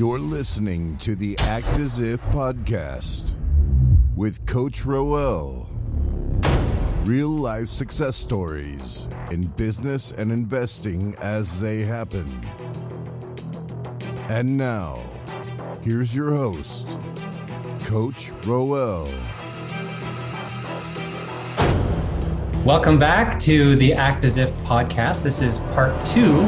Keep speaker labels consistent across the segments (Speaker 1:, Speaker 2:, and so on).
Speaker 1: You're listening to the Act As If podcast with Coach Roel. Real life success stories in business and investing as they happen. And now, here's your host, Coach Roel.
Speaker 2: Welcome back to the Act As If podcast. This is part two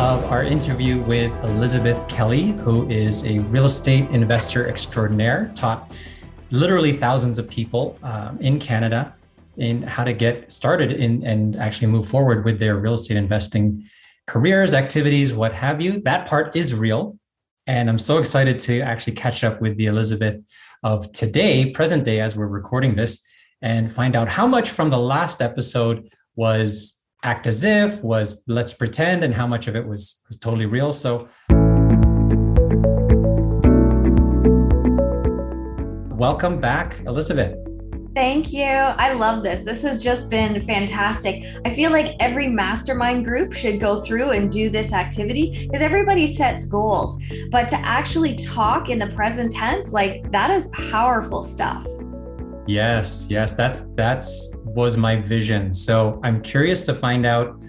Speaker 2: of our interview with Elizabeth Kelly, who is a real estate investor extraordinaire, taught literally thousands of people um, in Canada in how to get started in and actually move forward with their real estate investing careers, activities, what have you. That part is real. And I'm so excited to actually catch up with the Elizabeth of today, present day, as we're recording this and find out how much from the last episode was act as if, was let's pretend, and how much of it was, was totally real. So, welcome back, Elizabeth.
Speaker 3: Thank you. I love this. This has just been fantastic. I feel like every mastermind group should go through and do this activity because everybody sets goals. But to actually talk in the present tense, like that is powerful stuff.
Speaker 2: Yes, yes, that's that's was my vision. So I'm curious to find out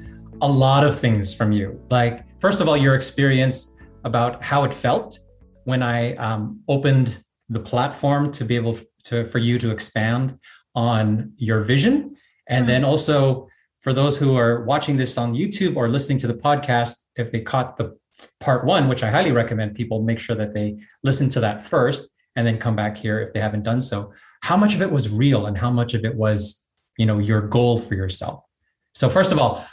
Speaker 2: a lot of things from you. Like, first of all, your experience about how it felt when I um, opened the platform to be able to for you to expand on your vision, and mm-hmm. then also for those who are watching this on YouTube or listening to the podcast, if they caught the part one, which I highly recommend people make sure that they listen to that first and then come back here if they haven't done so how much of it was real and how much of it was you know your goal for yourself. So first of all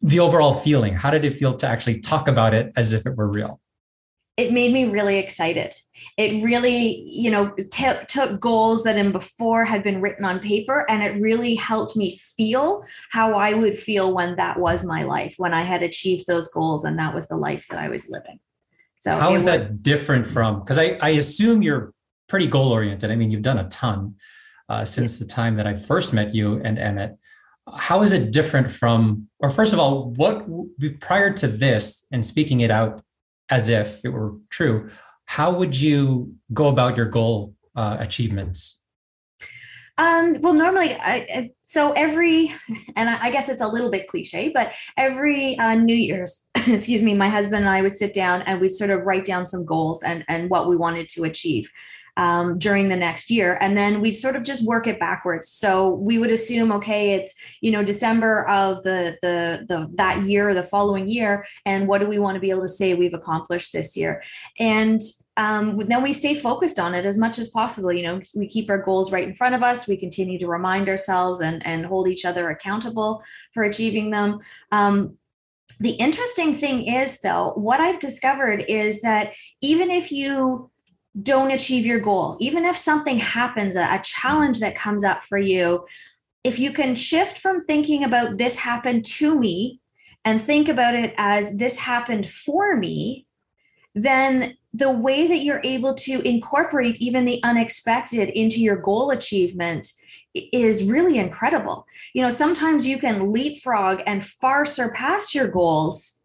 Speaker 2: the overall feeling how did it feel to actually talk about it as if it were real?
Speaker 3: It made me really excited. It really you know t- took goals that in before had been written on paper and it really helped me feel how i would feel when that was my life when i had achieved those goals and that was the life that i was living.
Speaker 2: So how is that different from because I, I assume you're pretty goal oriented. I mean, you've done a ton uh, since the time that I first met you and Emmett. How is it different from, or first of all, what prior to this and speaking it out as if it were true, how would you go about your goal uh, achievements?
Speaker 3: Um, well, normally, I, so every, and I guess it's a little bit cliche, but every uh, New Year's, excuse me, my husband and I would sit down and we'd sort of write down some goals and and what we wanted to achieve um, during the next year. And then we sort of just work it backwards. So we would assume okay it's you know december of the the the that year or the following year and what do we want to be able to say we've accomplished this year? And um, then we stay focused on it as much as possible. You know we keep our goals right in front of us. We continue to remind ourselves and and hold each other accountable for achieving them. Um, the interesting thing is though what i've discovered is that even if you don't achieve your goal, even if something happens, a, a challenge that comes up for you, if you can shift from thinking about this happened to me and think about it as this happened for me, then the way that you're able to incorporate even the unexpected into your goal achievement is really incredible. You know, sometimes you can leapfrog and far surpass your goals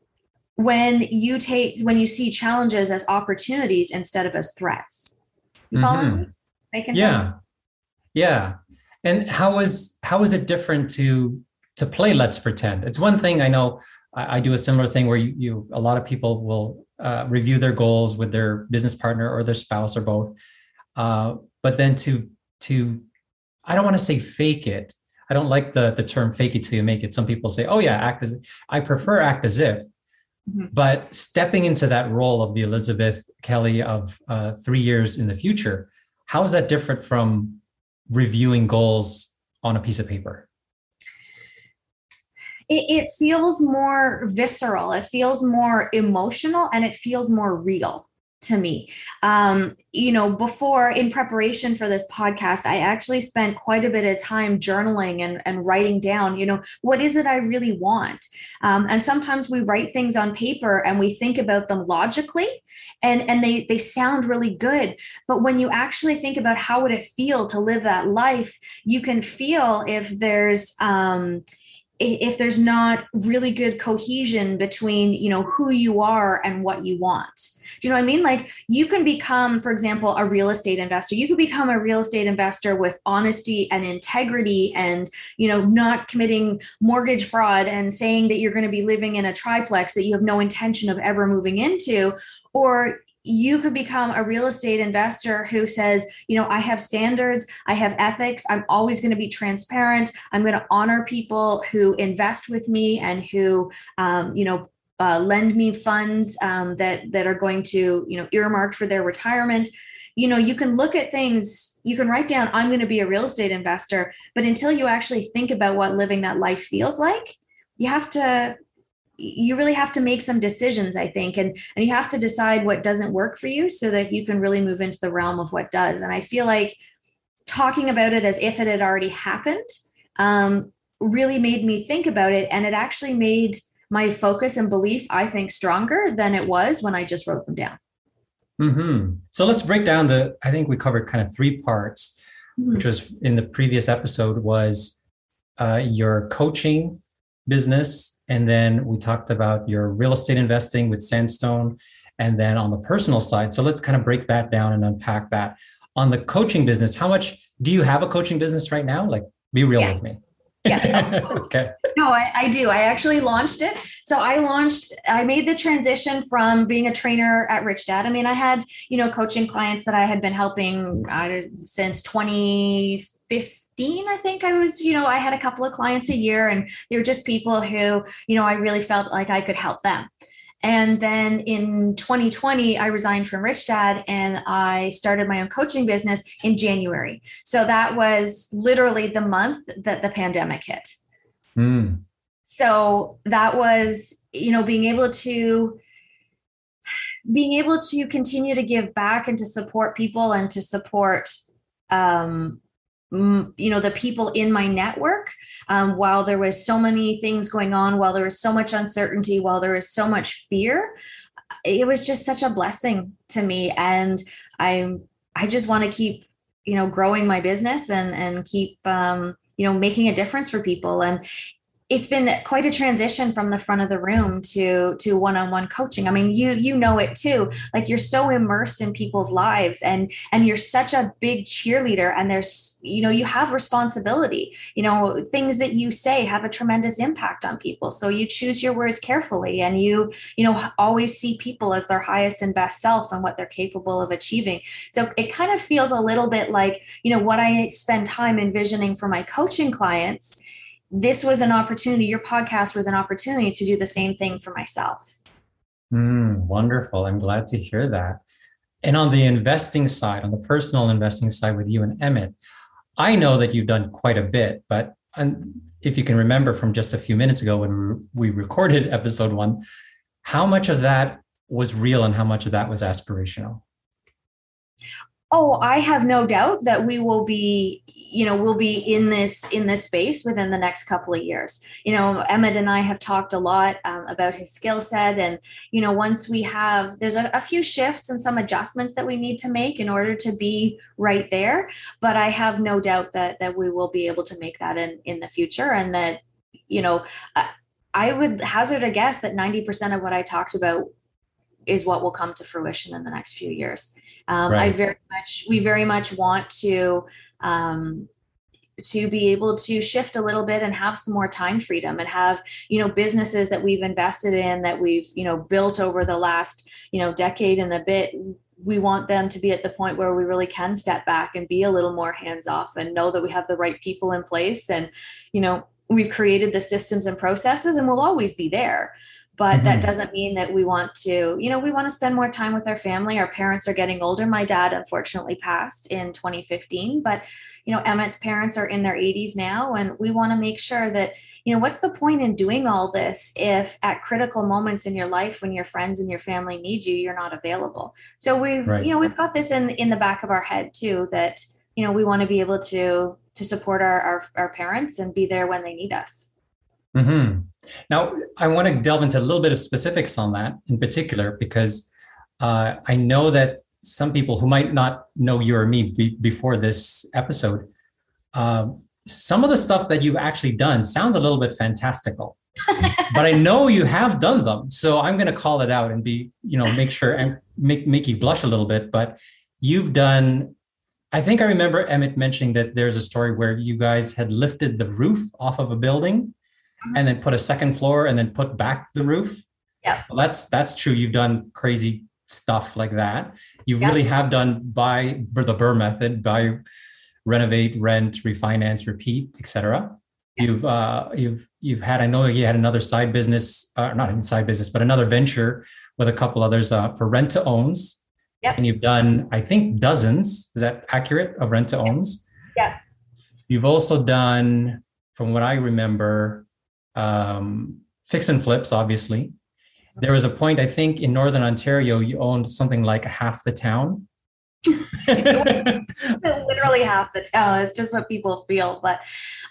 Speaker 3: when you take when you see challenges as opportunities instead of as threats. You mm-hmm.
Speaker 2: Making yeah. Sense? Yeah. And how is how is it different to to play Let's Pretend? It's one thing I know I, I do a similar thing where you, you a lot of people will uh, review their goals with their business partner or their spouse or both. Uh, but then to to I don't want to say fake it. I don't like the the term fake it till you make it. Some people say, oh yeah, act as I prefer act as if Mm-hmm. But stepping into that role of the Elizabeth Kelly of uh, three years in the future, how is that different from reviewing goals on a piece of paper?
Speaker 3: It, it feels more visceral, it feels more emotional, and it feels more real to me. Um, you know, before in preparation for this podcast, I actually spent quite a bit of time journaling and, and writing down, you know, what is it I really want? Um, and sometimes we write things on paper and we think about them logically and, and they, they sound really good. But when you actually think about how would it feel to live that life, you can feel if there's, um, if there's not really good cohesion between you know who you are and what you want do you know what i mean? Like you can become for example a real estate investor. You could become a real estate investor with honesty and integrity and you know not committing mortgage fraud and saying that you're going to be living in a triplex that you have no intention of ever moving into. Or you could become a real estate investor who says, you know, I have standards, I have ethics, I'm always going to be transparent, I'm going to honor people who invest with me and who, um, you know, uh, lend me funds um, that that are going to, you know, earmarked for their retirement. You know, you can look at things, you can write down, I'm going to be a real estate investor, but until you actually think about what living that life feels like, you have to you really have to make some decisions i think and and you have to decide what doesn't work for you so that you can really move into the realm of what does and i feel like talking about it as if it had already happened um, really made me think about it and it actually made my focus and belief i think stronger than it was when i just wrote them down
Speaker 2: mm-hmm. so let's break down the i think we covered kind of three parts mm-hmm. which was in the previous episode was uh, your coaching business. And then we talked about your real estate investing with Sandstone. And then on the personal side. So let's kind of break that down and unpack that. On the coaching business, how much do you have a coaching business right now? Like, be real
Speaker 3: yeah.
Speaker 2: with me.
Speaker 3: Yeah. okay. No, I, I, do. I actually launched it. So I launched, I made the transition from being a trainer at Rich Dad. I mean, I had, you know, coaching clients that I had been helping uh, since 2015 15, I think I was, you know, I had a couple of clients a year and they were just people who, you know, I really felt like I could help them. And then in 2020, I resigned from Rich Dad and I started my own coaching business in January. So that was literally the month that the pandemic hit. Mm. So that was, you know, being able to being able to continue to give back and to support people and to support um, you know the people in my network um, while there was so many things going on while there was so much uncertainty while there was so much fear it was just such a blessing to me. And i i just want to keep you know growing my business and and keep um, you know making a difference for people. And it's been quite a transition from the front of the room to to one-on-one coaching. I mean you you know it too. Like you're so immersed in people's lives and and you're such a big cheerleader and there's you know you have responsibility. You know things that you say have a tremendous impact on people. So you choose your words carefully and you you know always see people as their highest and best self and what they're capable of achieving. So it kind of feels a little bit like you know what i spend time envisioning for my coaching clients this was an opportunity, your podcast was an opportunity to do the same thing for myself.
Speaker 2: Mm, wonderful. I'm glad to hear that. And on the investing side, on the personal investing side with you and Emmett, I know that you've done quite a bit, but if you can remember from just a few minutes ago when we recorded episode one, how much of that was real and how much of that was aspirational?
Speaker 3: Oh i have no doubt that we will be you know we'll be in this in this space within the next couple of years. You know emmett and i have talked a lot um, about his skill set and you know once we have there's a, a few shifts and some adjustments that we need to make in order to be right there. But i have no doubt that that we will be able to make that in in the future and that you know I would hazard a guess that 90% of what I talked about is what will come to fruition in the next few years. Um, right. I very much, we very much want to, um, to be able to shift a little bit and have some more time freedom and have you know businesses that we've invested in that we've you know built over the last you know decade and a bit we want them to be at the point where we really can step back and be a little more hands off and know that we have the right people in place and you know we've created the systems and processes and we'll always be there but mm-hmm. that doesn't mean that we want to you know we want to spend more time with our family our parents are getting older my dad unfortunately passed in 2015 but you know emmett's parents are in their 80s now and we want to make sure that you know what's the point in doing all this if at critical moments in your life when your friends and your family need you you're not available so we've right. you know we've got this in in the back of our head too that you know we want to be able to to support our, our, our parents and be there when they need us
Speaker 2: Mm-hmm. Now, I want to delve into a little bit of specifics on that in particular, because uh, I know that some people who might not know you or me be, before this episode, uh, some of the stuff that you've actually done sounds a little bit fantastical but I know you have done them. So I'm going to call it out and be, you know, make sure and make, make you blush a little bit. But you've done, I think I remember Emmett mentioning that there's a story where you guys had lifted the roof off of a building. And then put a second floor and then put back the roof.
Speaker 3: Yeah.
Speaker 2: Well, that's, that's true. You've done crazy stuff like that. You yeah. really have done by the BRRRR method, by renovate, rent, refinance, repeat, etc. You've uh, you've you've had I know you had another side business, uh, not even side business, but another venture with a couple others uh, for rent to owns.
Speaker 3: Yep.
Speaker 2: And you've done I think dozens. Is that accurate of rent to owns?
Speaker 3: Yeah.
Speaker 2: You've also done, from what I remember, um, fix and flips. Obviously, there was a point I think in Northern Ontario you owned something like half the town
Speaker 3: literally half the town. It's just what people feel. But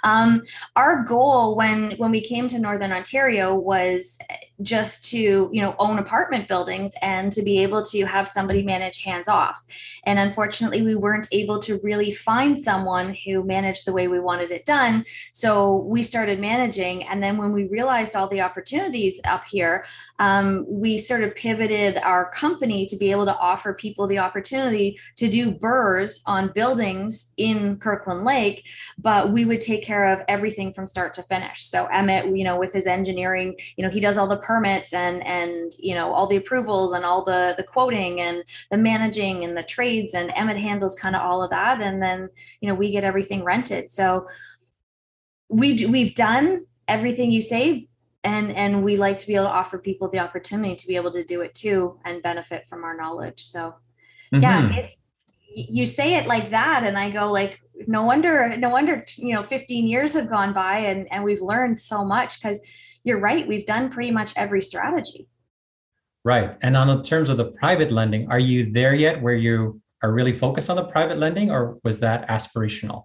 Speaker 3: um, our goal when when we came to Northern Ontario was just to you know own apartment buildings and to be able to have somebody manage hands off and unfortunately we weren't able to really find someone who managed the way we wanted it done so we started managing and then when we realized all the opportunities up here um, we sort of pivoted our company to be able to offer people the opportunity to do BRRRRs on buildings in kirkland lake but we would take care of everything from start to finish. So emmett you know with his engineering you know he does all the permits and and you know all the approvals and all the the quoting and the managing and the trades and Emmett handles kind of all of that. And then you know we get everything rented. So we do, we've done everything you say and and we like to be able to offer people the opportunity to be able to do it too and benefit from our knowledge so mm-hmm. yeah it's you say it like that and i go like no wonder no wonder you know 15 years have gone by and and we've learned so much because you're right. We've done pretty much every strategy.
Speaker 2: Right. And on the terms of the private lending, are you there yet where you are really focused on the private lending or was that aspirational?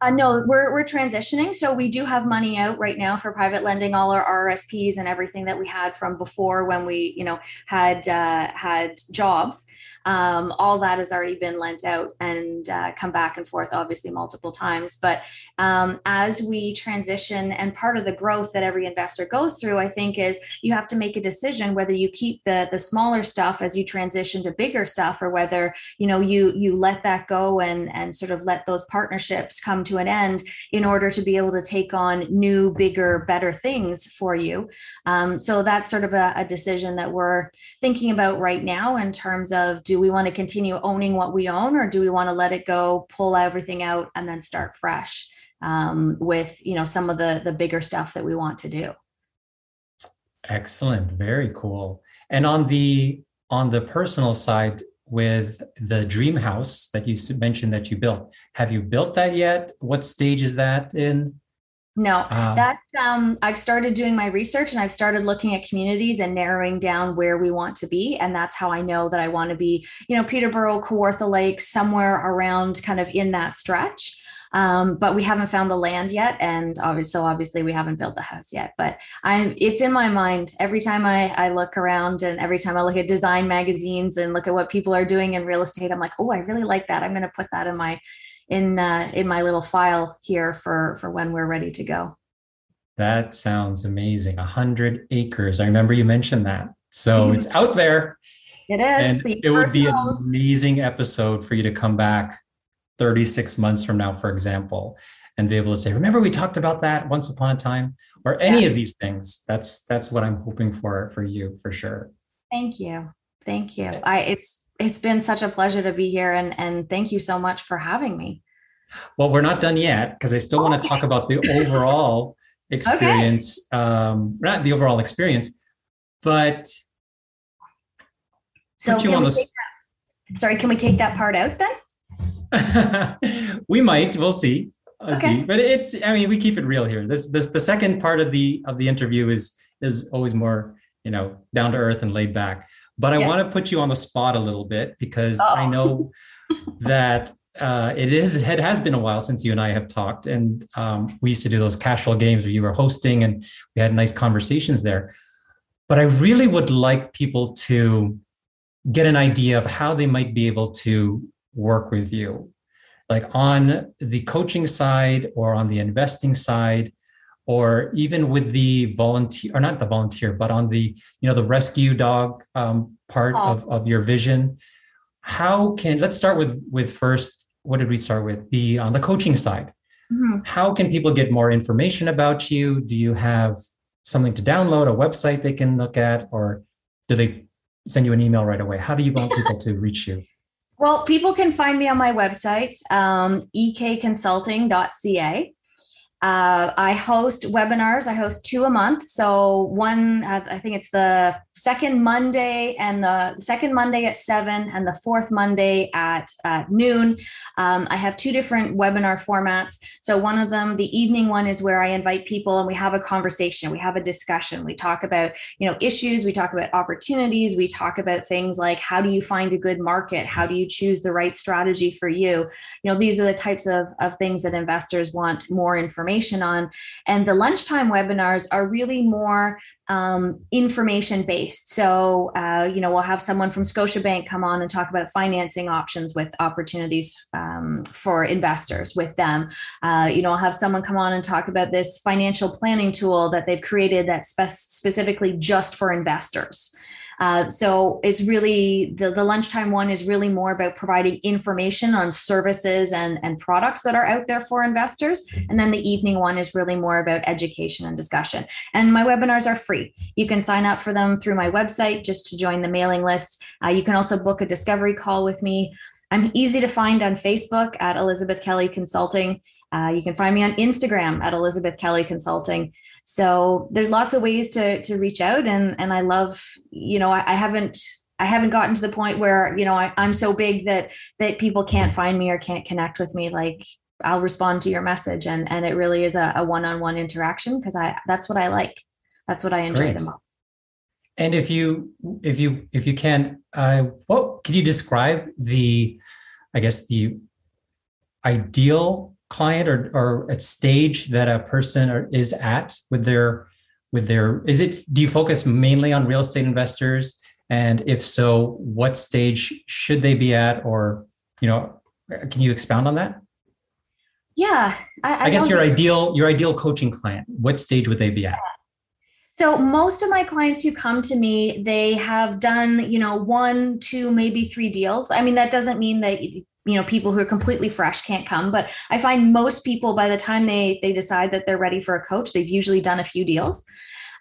Speaker 3: Uh, no, we're, we're transitioning. So we do have money out right now for private lending, all our RSPs and everything that we had from before when we, you know, had uh, had jobs um, all that has already been lent out and uh, come back and forth, obviously, multiple times. But um, as we transition, and part of the growth that every investor goes through, I think, is you have to make a decision whether you keep the the smaller stuff as you transition to bigger stuff, or whether you know you you let that go and and sort of let those partnerships come to an end in order to be able to take on new, bigger, better things for you. Um, so that's sort of a, a decision that we're thinking about right now in terms of do we want to continue owning what we own or do we want to let it go pull everything out and then start fresh um, with you know some of the the bigger stuff that we want to do?
Speaker 2: Excellent. Very cool. And on the on the personal side with the dream house that you mentioned that you built have you built that yet? What stage is that in
Speaker 3: no, uh, that um, I've started doing my research and I've started looking at communities and narrowing down where we want to be, and that's how I know that I want to be, you know, Peterborough, Kawartha Lake, somewhere around kind of in that stretch. Um, but we haven't found the land yet, and obviously, so obviously we haven't built the house yet. But I'm it's in my mind every time I I look around and every time I look at design magazines and look at what people are doing in real estate. I'm like, oh, I really like that. I'm going to put that in my in uh, in my little file here for for when we're ready to go.
Speaker 2: That sounds amazing. A hundred acres. I remember you mentioned that. So mm-hmm. it's out there.
Speaker 3: It is.
Speaker 2: And it would be an amazing episode for you to come back 36 months from now, for example, and be able to say, remember we talked about that once upon a time, or any yeah. of these things. That's that's what I'm hoping for for you for sure.
Speaker 3: Thank you. Thank you. I it's it's been such a pleasure to be here and and thank you so much for having me
Speaker 2: well we're not done yet because i still okay. want to talk about the overall experience okay. um not the overall experience but
Speaker 3: so you on the that, sorry can we take that part out
Speaker 2: then we might we'll see okay. see but it's i mean we keep it real here this this the second part of the of the interview is is always more you know down to earth and laid back but I yeah. want to put you on the spot a little bit because oh. I know that uh, it is it has been a while since you and I have talked, and um, we used to do those casual games where you were hosting, and we had nice conversations there. But I really would like people to get an idea of how they might be able to work with you. like on the coaching side or on the investing side or even with the volunteer or not the volunteer but on the you know the rescue dog um, part oh. of, of your vision how can let's start with with first what did we start with the on the coaching side mm-hmm. how can people get more information about you do you have something to download a website they can look at or do they send you an email right away how do you want people to reach you
Speaker 3: well, people can find me on my website, um, ekconsulting.ca. Uh, I host webinars. I host two a month. So one, uh, I think it's the second Monday and the second Monday at seven and the fourth Monday at uh, noon. Um, I have two different webinar formats. So one of them, the evening one, is where I invite people and we have a conversation. We have a discussion. We talk about you know issues. We talk about opportunities. We talk about things like how do you find a good market? How do you choose the right strategy for you? You know these are the types of of things that investors want more information information on. And the lunchtime webinars are really more um, information based. So, uh, you know, we'll have someone from Scotiabank come on and talk about financing options with opportunities um, for investors with them. Uh, you know, I'll have someone come on and talk about this financial planning tool that they've created that's spe- specifically just for investors. Uh, so it's really the, the lunchtime one is really more about providing information on services and, and products that are out there for investors. And then the evening one is really more about education and discussion. And my webinars are free. You can sign up for them through my website just to join the mailing list. Uh, you can also book a discovery call with me. I'm easy to find on Facebook at Elizabeth Kelly Consulting. Uh, you can find me on Instagram at Elizabeth Kelly Consulting. So there's lots of ways to to reach out, and and I love, you know, I, I haven't I haven't gotten to the point where you know I, I'm so big that that people can't find me or can't connect with me. Like I'll respond to your message, and and it really is a, a one-on-one interaction because I that's what I like. That's what I enjoy Great. the most.
Speaker 2: And if you if you if you can, uh, what can you describe the, I guess the ideal client or, or at stage that a person is at with their with their is it do you focus mainly on real estate investors? And if so what stage should they be at or you know can you expound on that?
Speaker 3: Yeah
Speaker 2: i, I, I guess your ideal your ideal coaching client what stage would they be at?
Speaker 3: So most of my clients who come to me, they have done, you know, one, two, maybe three deals. I mean, that doesn't mean that you know people who are completely fresh can't come but i find most people by the time they they decide that they're ready for a coach they've usually done a few deals.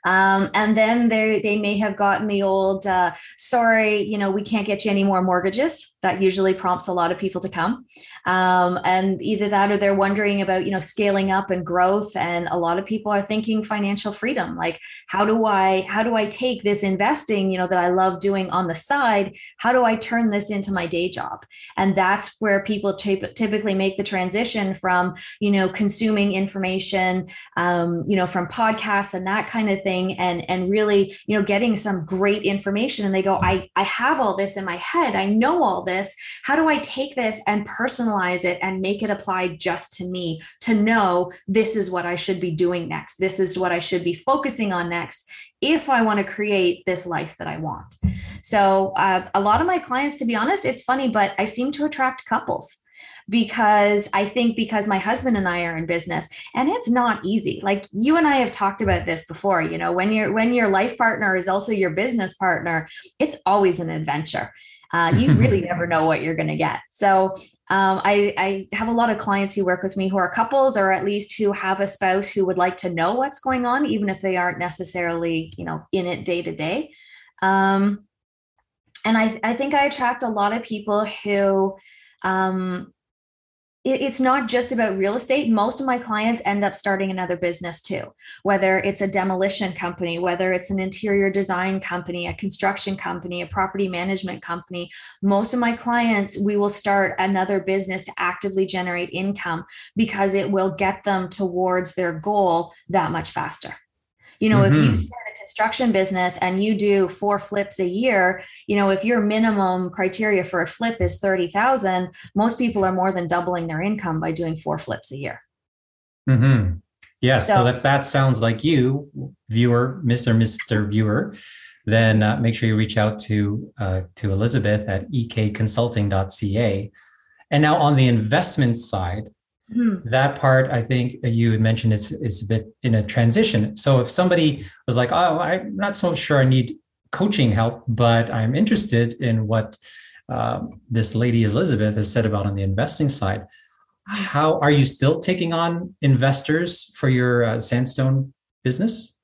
Speaker 3: Um, and then they they may have gotten the old uh, sorry you know we can't get you any more mortgages that usually prompts a lot of people to come. Um, and either that or they're wondering about you know scaling up and growth. And a lot of people are thinking financial freedom. Like how do i how do i take this investing you know that i love doing on the side? How do i turn this into my day job? And that's where people t- typically make the transition from you know consuming information um, you know from podcasts and that kind of thing and and really you know getting some great information. And they go i i have all this in my head. I know all this how do i take this and personalize it and make it apply just to me to know this is what i should be doing next? This is what i should be focusing on next if i want to create this life that i want. So uh, a lot of my clients to be honest it's funny but i seem to attract couples because I think because my husband and I are in business and it's not easy. Like you and I have talked about this before, you know, when you're when your life partner is also your business partner, it's always an adventure uh, you really never know what you're going to get. So um, I, I have a lot of clients who work with me who are couples or at least who have a spouse who would like to know what's going on, even if they aren't necessarily, you know, in it day to day. Um, and I, I think I attract a lot of people who um, it's not just about real estate. Most of my clients end up starting another business too, whether it's a demolition company, whether it's an interior design company, a construction company, a property management company. Most of my clients, we will start another business to actively generate income because it will get them towards their goal that much faster. You know, mm-hmm. if you mm-hmm. start construction business and you do four flips a year, you know, if your minimum criteria for a flip is 30,000, most people are more than doubling their income by doing four flips a year.
Speaker 2: Mm-hmm. Yeah. So, so that, that sounds like you, viewer, Mr. Mr. Viewer, then uh, make sure you reach out to uh, to Elizabeth at ekconsulting.ca And now on the investment side,
Speaker 3: Mhm.
Speaker 2: that part I think you had mentioned is is a bit in a transition. So if somebody was like, "Oh, I'm not so sure I need coaching help, but I'm interested in what um, this lady Elizabeth has said about on the investing side," how are you still taking on investors for your uh, Sandstone business?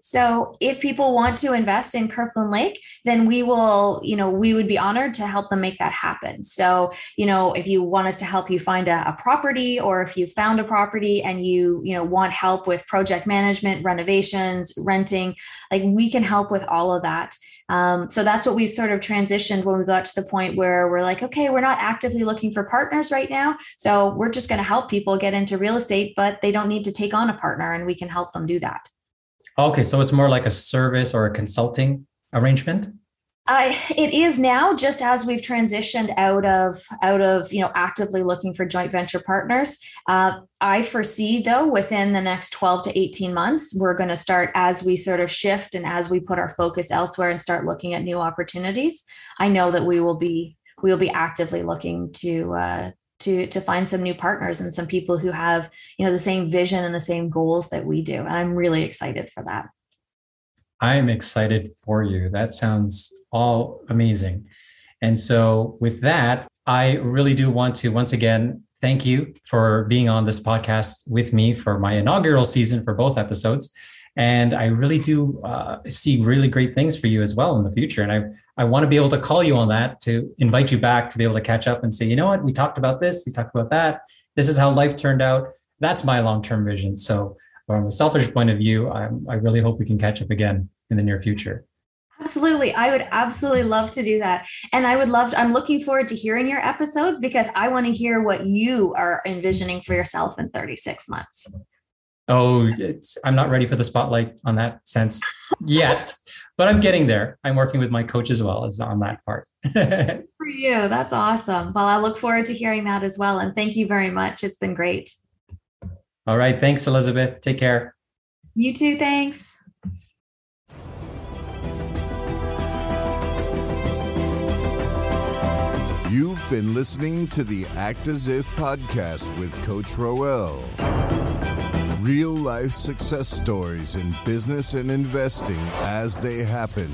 Speaker 3: So if people want to invest in Kirkland Lake, then we will, you know, we would be honored to help them make that happen. So, you know, if you want us to help you find a, a property or if you found a property and you, you know, want help with project management, renovations, renting, like we can help with all of that. Um, so that's what we've sort of transitioned when we got to the point where we're like, okay, we're not actively looking for partners right now. So we're just going to help people get into real estate, but they don't need to take on a partner and we can help them do that.
Speaker 2: Okay, so it's more like a service or a consulting arrangement.
Speaker 3: Uh, it is now just as we've transitioned out of out of you know actively looking for joint venture partners uh, i foresee though within the next 12 to 18 months we're going to start as we sort of shift and as we put our focus elsewhere and start looking at new opportunities i know that we will be we will be actively looking to uh, to to find some new partners and some people who have you know the same vision and the same goals that we do and i'm really excited for that
Speaker 2: I'm excited for you. That sounds all amazing. And so, with that, I really do want to once again thank you for being on this podcast with me for my inaugural season for both episodes. And I really do uh, see really great things for you as well in the future. And I, I want to be able to call you on that to invite you back to be able to catch up and say, you know what, we talked about this, we talked about that. This is how life turned out. That's my long term vision. So, from a selfish point of view, I'm, I really hope we can catch up again in the near future.
Speaker 3: Absolutely. I would absolutely love to do that. And I would love to, I'm looking forward to hearing your episodes because I want to hear what you are envisioning for yourself in 36 months.
Speaker 2: Oh, it's, I'm not ready for the spotlight on that sense yet, but I'm getting there. I'm working with my coach as well as on that part.
Speaker 3: For you. That's awesome. Well, I look forward to hearing that as well. And thank you very much. It's been great.
Speaker 2: All right. Thanks, Elizabeth. Take care.
Speaker 3: You too. Thanks.
Speaker 1: You've been listening to the Act As If podcast with Coach Roel. Real life success stories in business and investing as they happen.